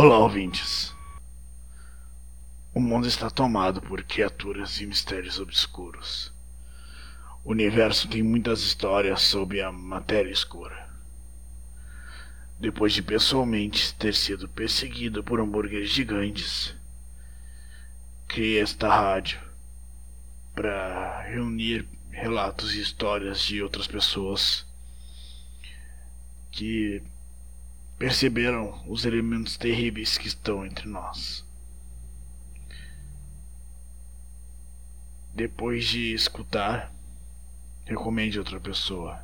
Olá, ouvintes. O mundo está tomado por criaturas e mistérios obscuros. O universo tem muitas histórias sobre a matéria escura. Depois de pessoalmente ter sido perseguido por hambúrgueres gigantes, criei esta rádio para reunir relatos e histórias de outras pessoas que perceberam os elementos terríveis que estão entre nós. Depois de escutar, recomende outra pessoa.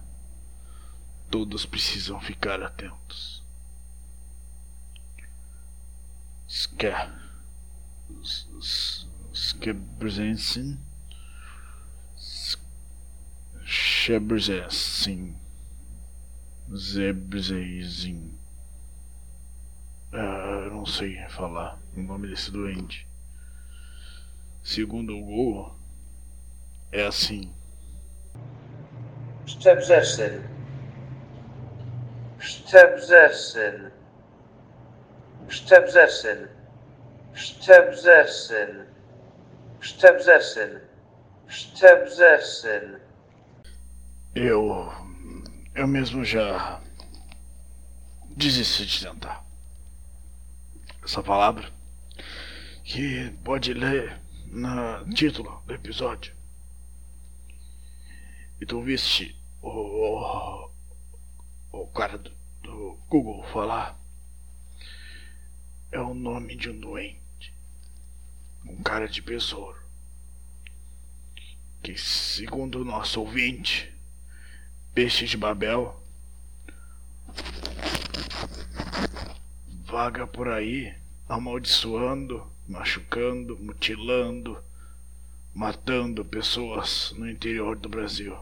Todos precisam ficar atentos. Ska. Skebrezensin. Shebrezensin. Ah, eu não sei falar o nome desse doente. Segundo o Google, é assim. Szczebrzeszyn. Szczebrzeszyn. Szczebrzeszyn. Szczebrzeszyn. Szczebrzeszyn. Szczebrzeszyn. Eu. Eu mesmo já. desisti de tentar. Essa palavra. Que pode ler no título do episódio. E tu viste o. o cara do, do Google falar. É o nome de um doente. Um cara de besouro. Que segundo o nosso ouvinte, Peixe de Babel, vaga por aí amaldiçoando, machucando, mutilando, matando pessoas no interior do Brasil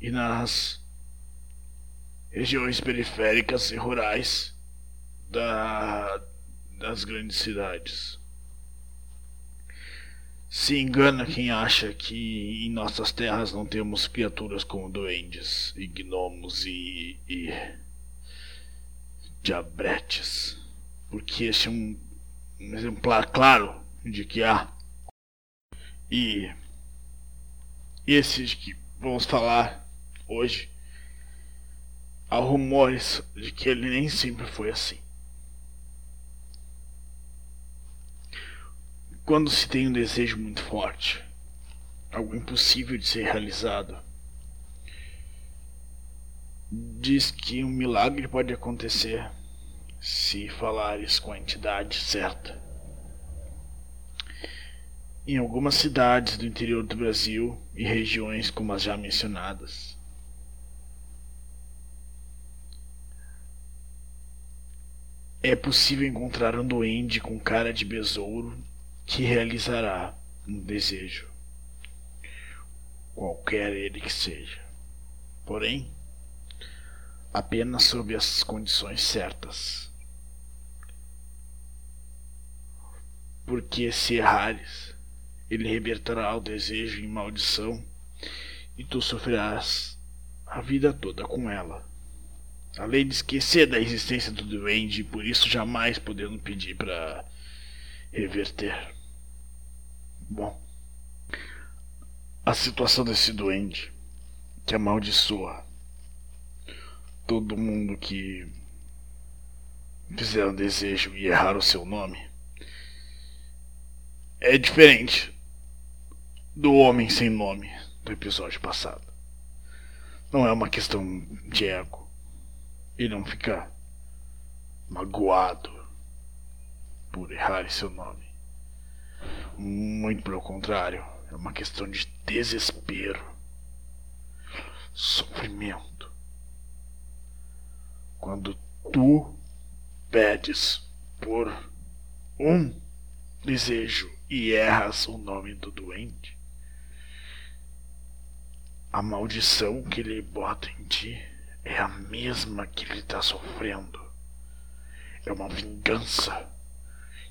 e nas regiões periféricas e rurais da, das grandes cidades. Se engana quem acha que em nossas terras não temos criaturas como duendes e gnomos e, e diabretes, porque este é um, um exemplar claro de que há. E esses que vamos falar hoje, há rumores de que ele nem sempre foi assim. Quando se tem um desejo muito forte, algo impossível de ser realizado, diz que um milagre pode acontecer se falares com a entidade certa. Em algumas cidades do interior do Brasil e regiões como as já mencionadas, é possível encontrar um duende com cara de besouro que realizará um desejo, qualquer ele que seja. Porém, apenas sob as condições certas. Porque se errares, ele reverterá o desejo em maldição e tu sofrerás a vida toda com ela. Além de esquecer da existência do duende e por isso jamais podendo pedir para reverter. Bom, a situação desse duende que amaldiçoa todo mundo que fizer um desejo e errar o seu nome é diferente do homem sem nome do episódio passado. Não é uma questão de ego e não ficar magoado por errar seu nome. Muito pelo contrário, é uma questão de desespero, sofrimento. Quando tu pedes por um desejo e erras o nome do doente, a maldição que ele bota em ti é a mesma que ele está sofrendo. É uma vingança,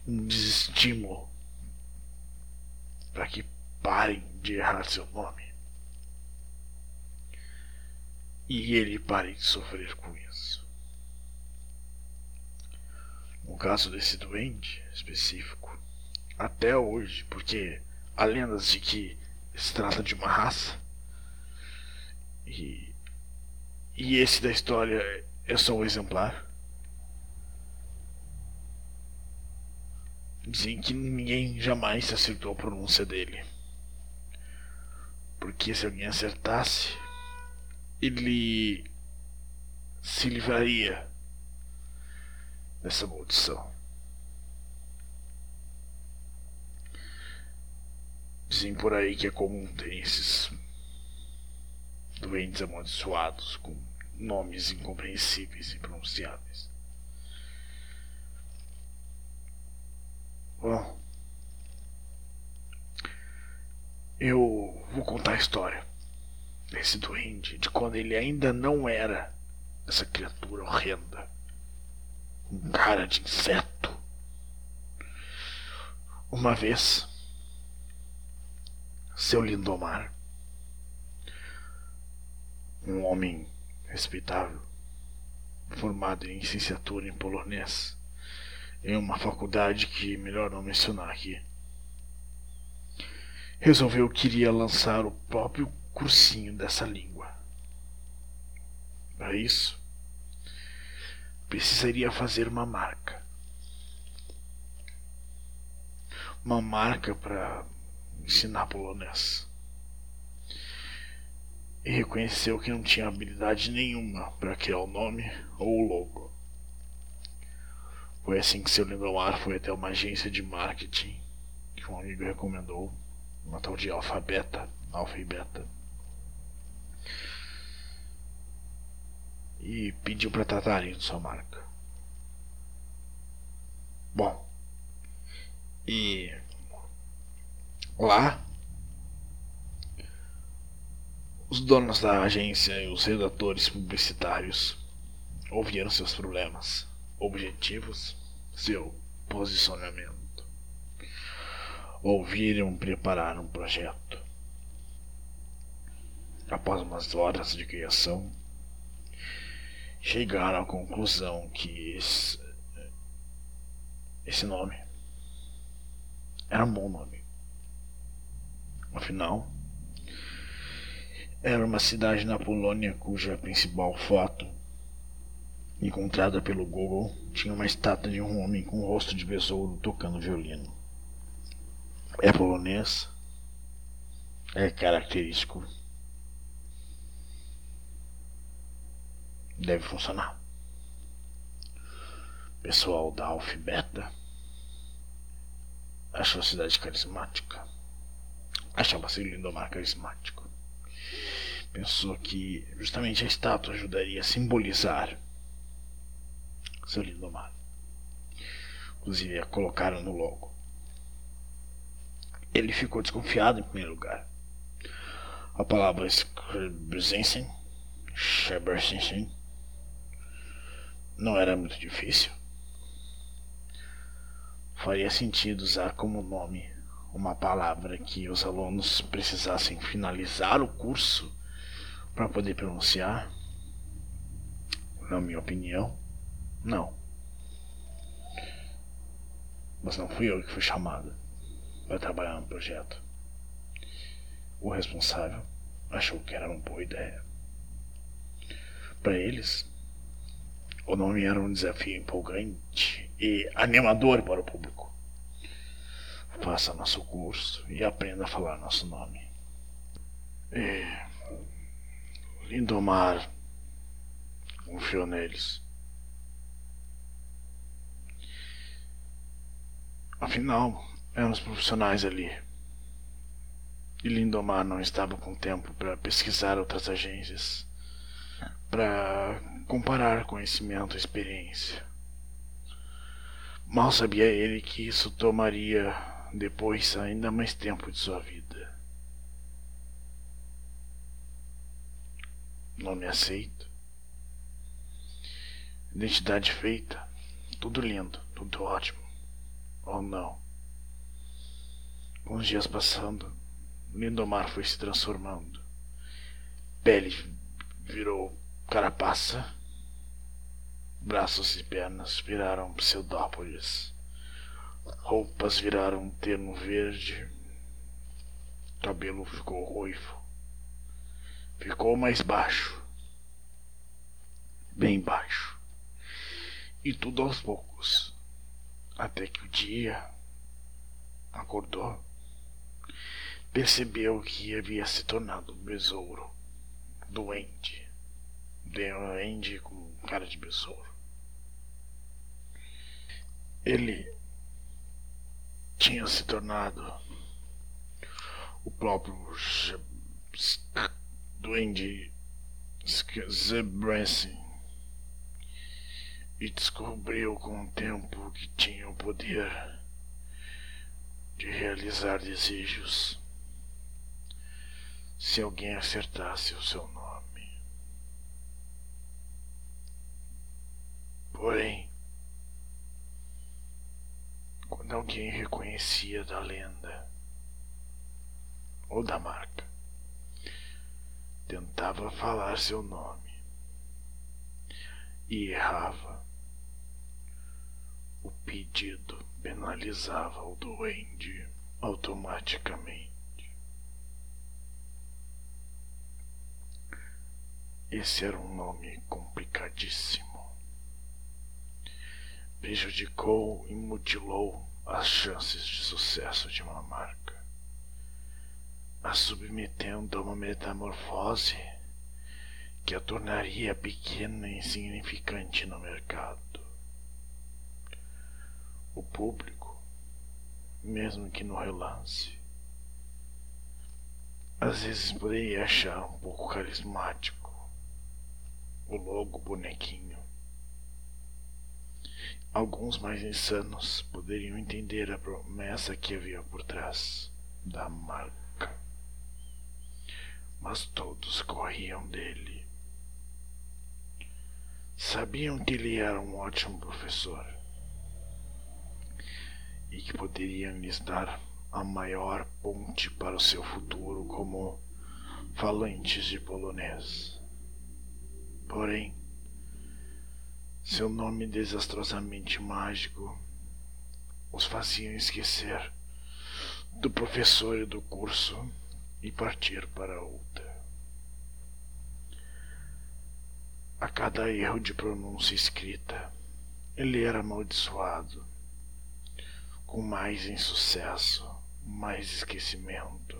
um desestímulo para que parem de errar seu nome. E ele pare de sofrer com isso. No caso desse duende específico, até hoje, porque há lendas de que se trata de uma raça. E, e esse da história é só um exemplar. Dizem que ninguém jamais acertou a pronúncia dele. Porque se alguém acertasse, ele se livraria dessa maldição. Dizem por aí que é comum ter esses doentes amaldiçoados com nomes incompreensíveis e impronunciáveis. Bom, eu vou contar a história desse duende de quando ele ainda não era essa criatura horrenda, com cara de inseto. Uma vez, seu Lindomar, um homem respeitável, formado em licenciatura em polonês, em uma faculdade que melhor não mencionar aqui. Resolveu que iria lançar o próprio cursinho dessa língua. Para isso, precisaria fazer uma marca. Uma marca para ensinar polonês. E reconheceu que não tinha habilidade nenhuma para criar o nome ou o logo. Foi assim que seu Lindomar foi até uma agência de marketing que um amigo recomendou, uma tal de Alfabeta, Alfa e Beta. E pediu para tratarem de sua marca. Bom, e lá os donos da agência e os redatores publicitários ouviram seus problemas objetivos, seu posicionamento. Ouviram preparar um projeto. Após umas horas de criação, chegaram à conclusão que esse, esse nome era um bom nome. Afinal, era uma cidade na Polônia cuja principal foto encontrada pelo Google, tinha uma estátua de um homem com o rosto de besouro tocando violino. É polonês. É característico. Deve funcionar. Pessoal da Alf Beta achou a cidade carismática. Achava-se Lindomar carismático. Pensou que justamente a estátua ajudaria a simbolizar seu Lindomar. Inclusive a colocaram no logo. Ele ficou desconfiado em primeiro lugar. A palavra Schrebersensen, Schrebersensen, não era muito difícil. Faria sentido usar como nome uma palavra que os alunos precisassem finalizar o curso para poder pronunciar. Na minha opinião, não. Mas não fui eu que fui chamado para trabalhar no projeto. O responsável achou que era uma boa ideia. Para eles, o nome era um desafio empolgante e animador para o público. Faça nosso curso e aprenda a falar nosso nome. E Lindomar confiou neles. Afinal, eram os profissionais ali. E Lindomar não estava com tempo para pesquisar outras agências, para comparar conhecimento e experiência. Mal sabia ele que isso tomaria depois ainda mais tempo de sua vida. Nome aceito. Identidade feita. Tudo lindo, tudo ótimo. Oh não. Com os dias passando, Lindomar foi se transformando. Pele virou carapaça. Braços e pernas viraram pseudópolis. Roupas viraram terno verde. Cabelo ficou ruivo. Ficou mais baixo. Bem baixo. E tudo aos poucos. Até que o dia acordou. Percebeu que havia se tornado um besouro. Doente. Doente com cara de besouro. Ele tinha se tornado o próprio Duende Zebranson e descobriu com o tempo que tinha o poder de realizar desejos se alguém acertasse o seu nome. Porém, quando alguém reconhecia da lenda? Ou da marca, tentava falar seu nome. E errava, o pedido penalizava o duende automaticamente. Esse era um nome complicadíssimo. Prejudicou e mutilou as chances de sucesso de uma marca, a submetendo a uma metamorfose que a tornaria pequena e insignificante no mercado. O público, mesmo que no relance, às vezes poderia achar um pouco carismático o logo bonequinho Alguns mais insanos poderiam entender a promessa que havia por trás da marca. Mas todos corriam dele. Sabiam que ele era um ótimo professor e que poderiam lhes dar a maior ponte para o seu futuro como falantes de polonês. Porém, seu nome desastrosamente mágico os faziam esquecer do professor e do curso e partir para outra. A cada erro de pronúncia escrita, ele era amaldiçoado, com mais insucesso, mais esquecimento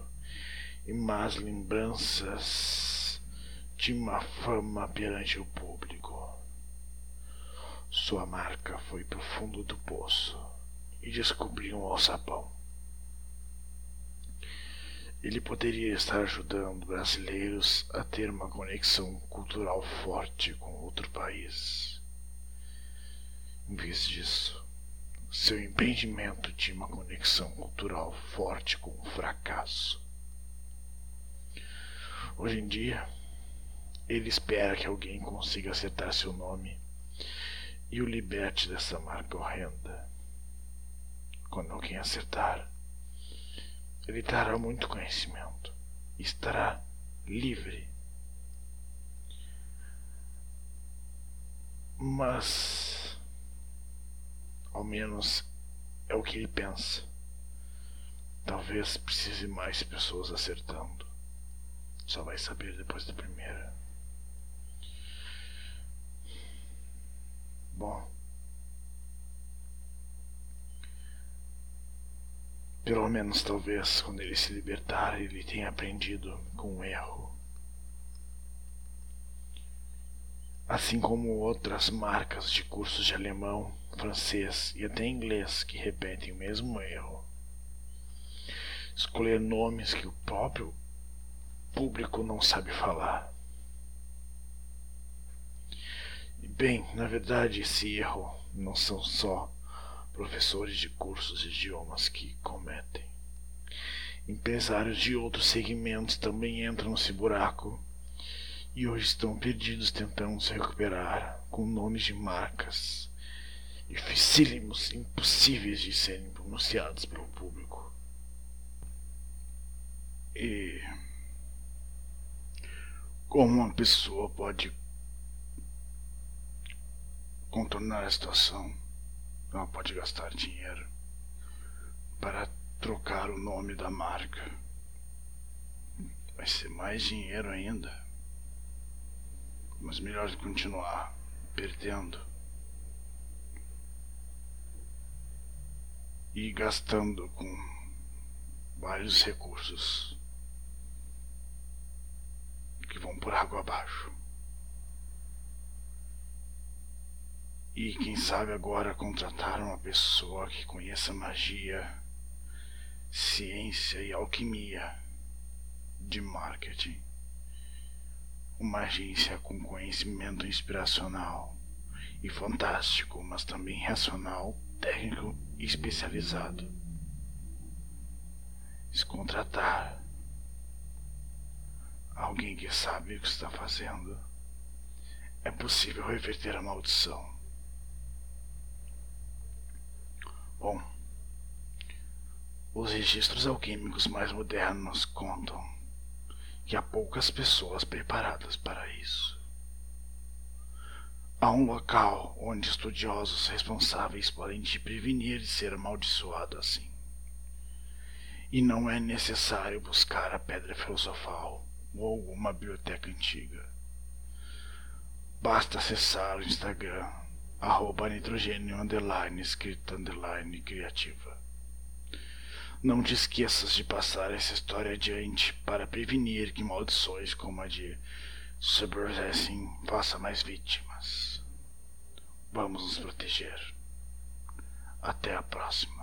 e más lembranças de uma fama perante o público. Sua marca foi para o fundo do poço e descobriu um alçapão. Ele poderia estar ajudando brasileiros a ter uma conexão cultural forte com outro país. Em vez disso, seu empreendimento tinha uma conexão cultural forte com o fracasso. Hoje em dia, ele espera que alguém consiga acertar seu nome e o liberte dessa marca horrenda. Quando alguém acertar, ele dará muito conhecimento estará livre. Mas, ao menos, é o que ele pensa. Talvez precise mais pessoas acertando. Só vai saber depois da primeira. Bom. Pelo menos talvez quando ele se libertar ele tenha aprendido com o erro. Assim como outras marcas de cursos de alemão, francês e até inglês que repetem o mesmo erro. Escolher nomes que o próprio público não sabe falar. Bem, na verdade, esse erro não são só professores de cursos de idiomas que cometem. Empresários de outros segmentos também entram nesse buraco e hoje estão perdidos tentando se recuperar com nomes de marcas dificílimos, impossíveis de serem pronunciados pelo público. E como uma pessoa pode contornar a situação. Ela pode gastar dinheiro para trocar o nome da marca. Vai ser mais dinheiro ainda. Mas melhor continuar perdendo. E gastando com vários recursos que vão por água abaixo. E quem sabe agora contratar uma pessoa que conheça magia, ciência e alquimia de marketing. Uma agência com conhecimento inspiracional e fantástico, mas também racional, técnico e especializado. Se contratar alguém que sabe o que está fazendo, é possível reverter a maldição. Bom, os registros alquímicos mais modernos contam que há poucas pessoas preparadas para isso. Há um local onde estudiosos responsáveis podem te prevenir de ser amaldiçoado assim. E não é necessário buscar a pedra filosofal ou alguma biblioteca antiga. Basta acessar o Instagram arroba nitrogênio underline escrita underline criativa. Não te esqueças de passar essa história adiante para prevenir que maldições como a de Subversing faça mais vítimas. Vamos nos proteger. Até a próxima.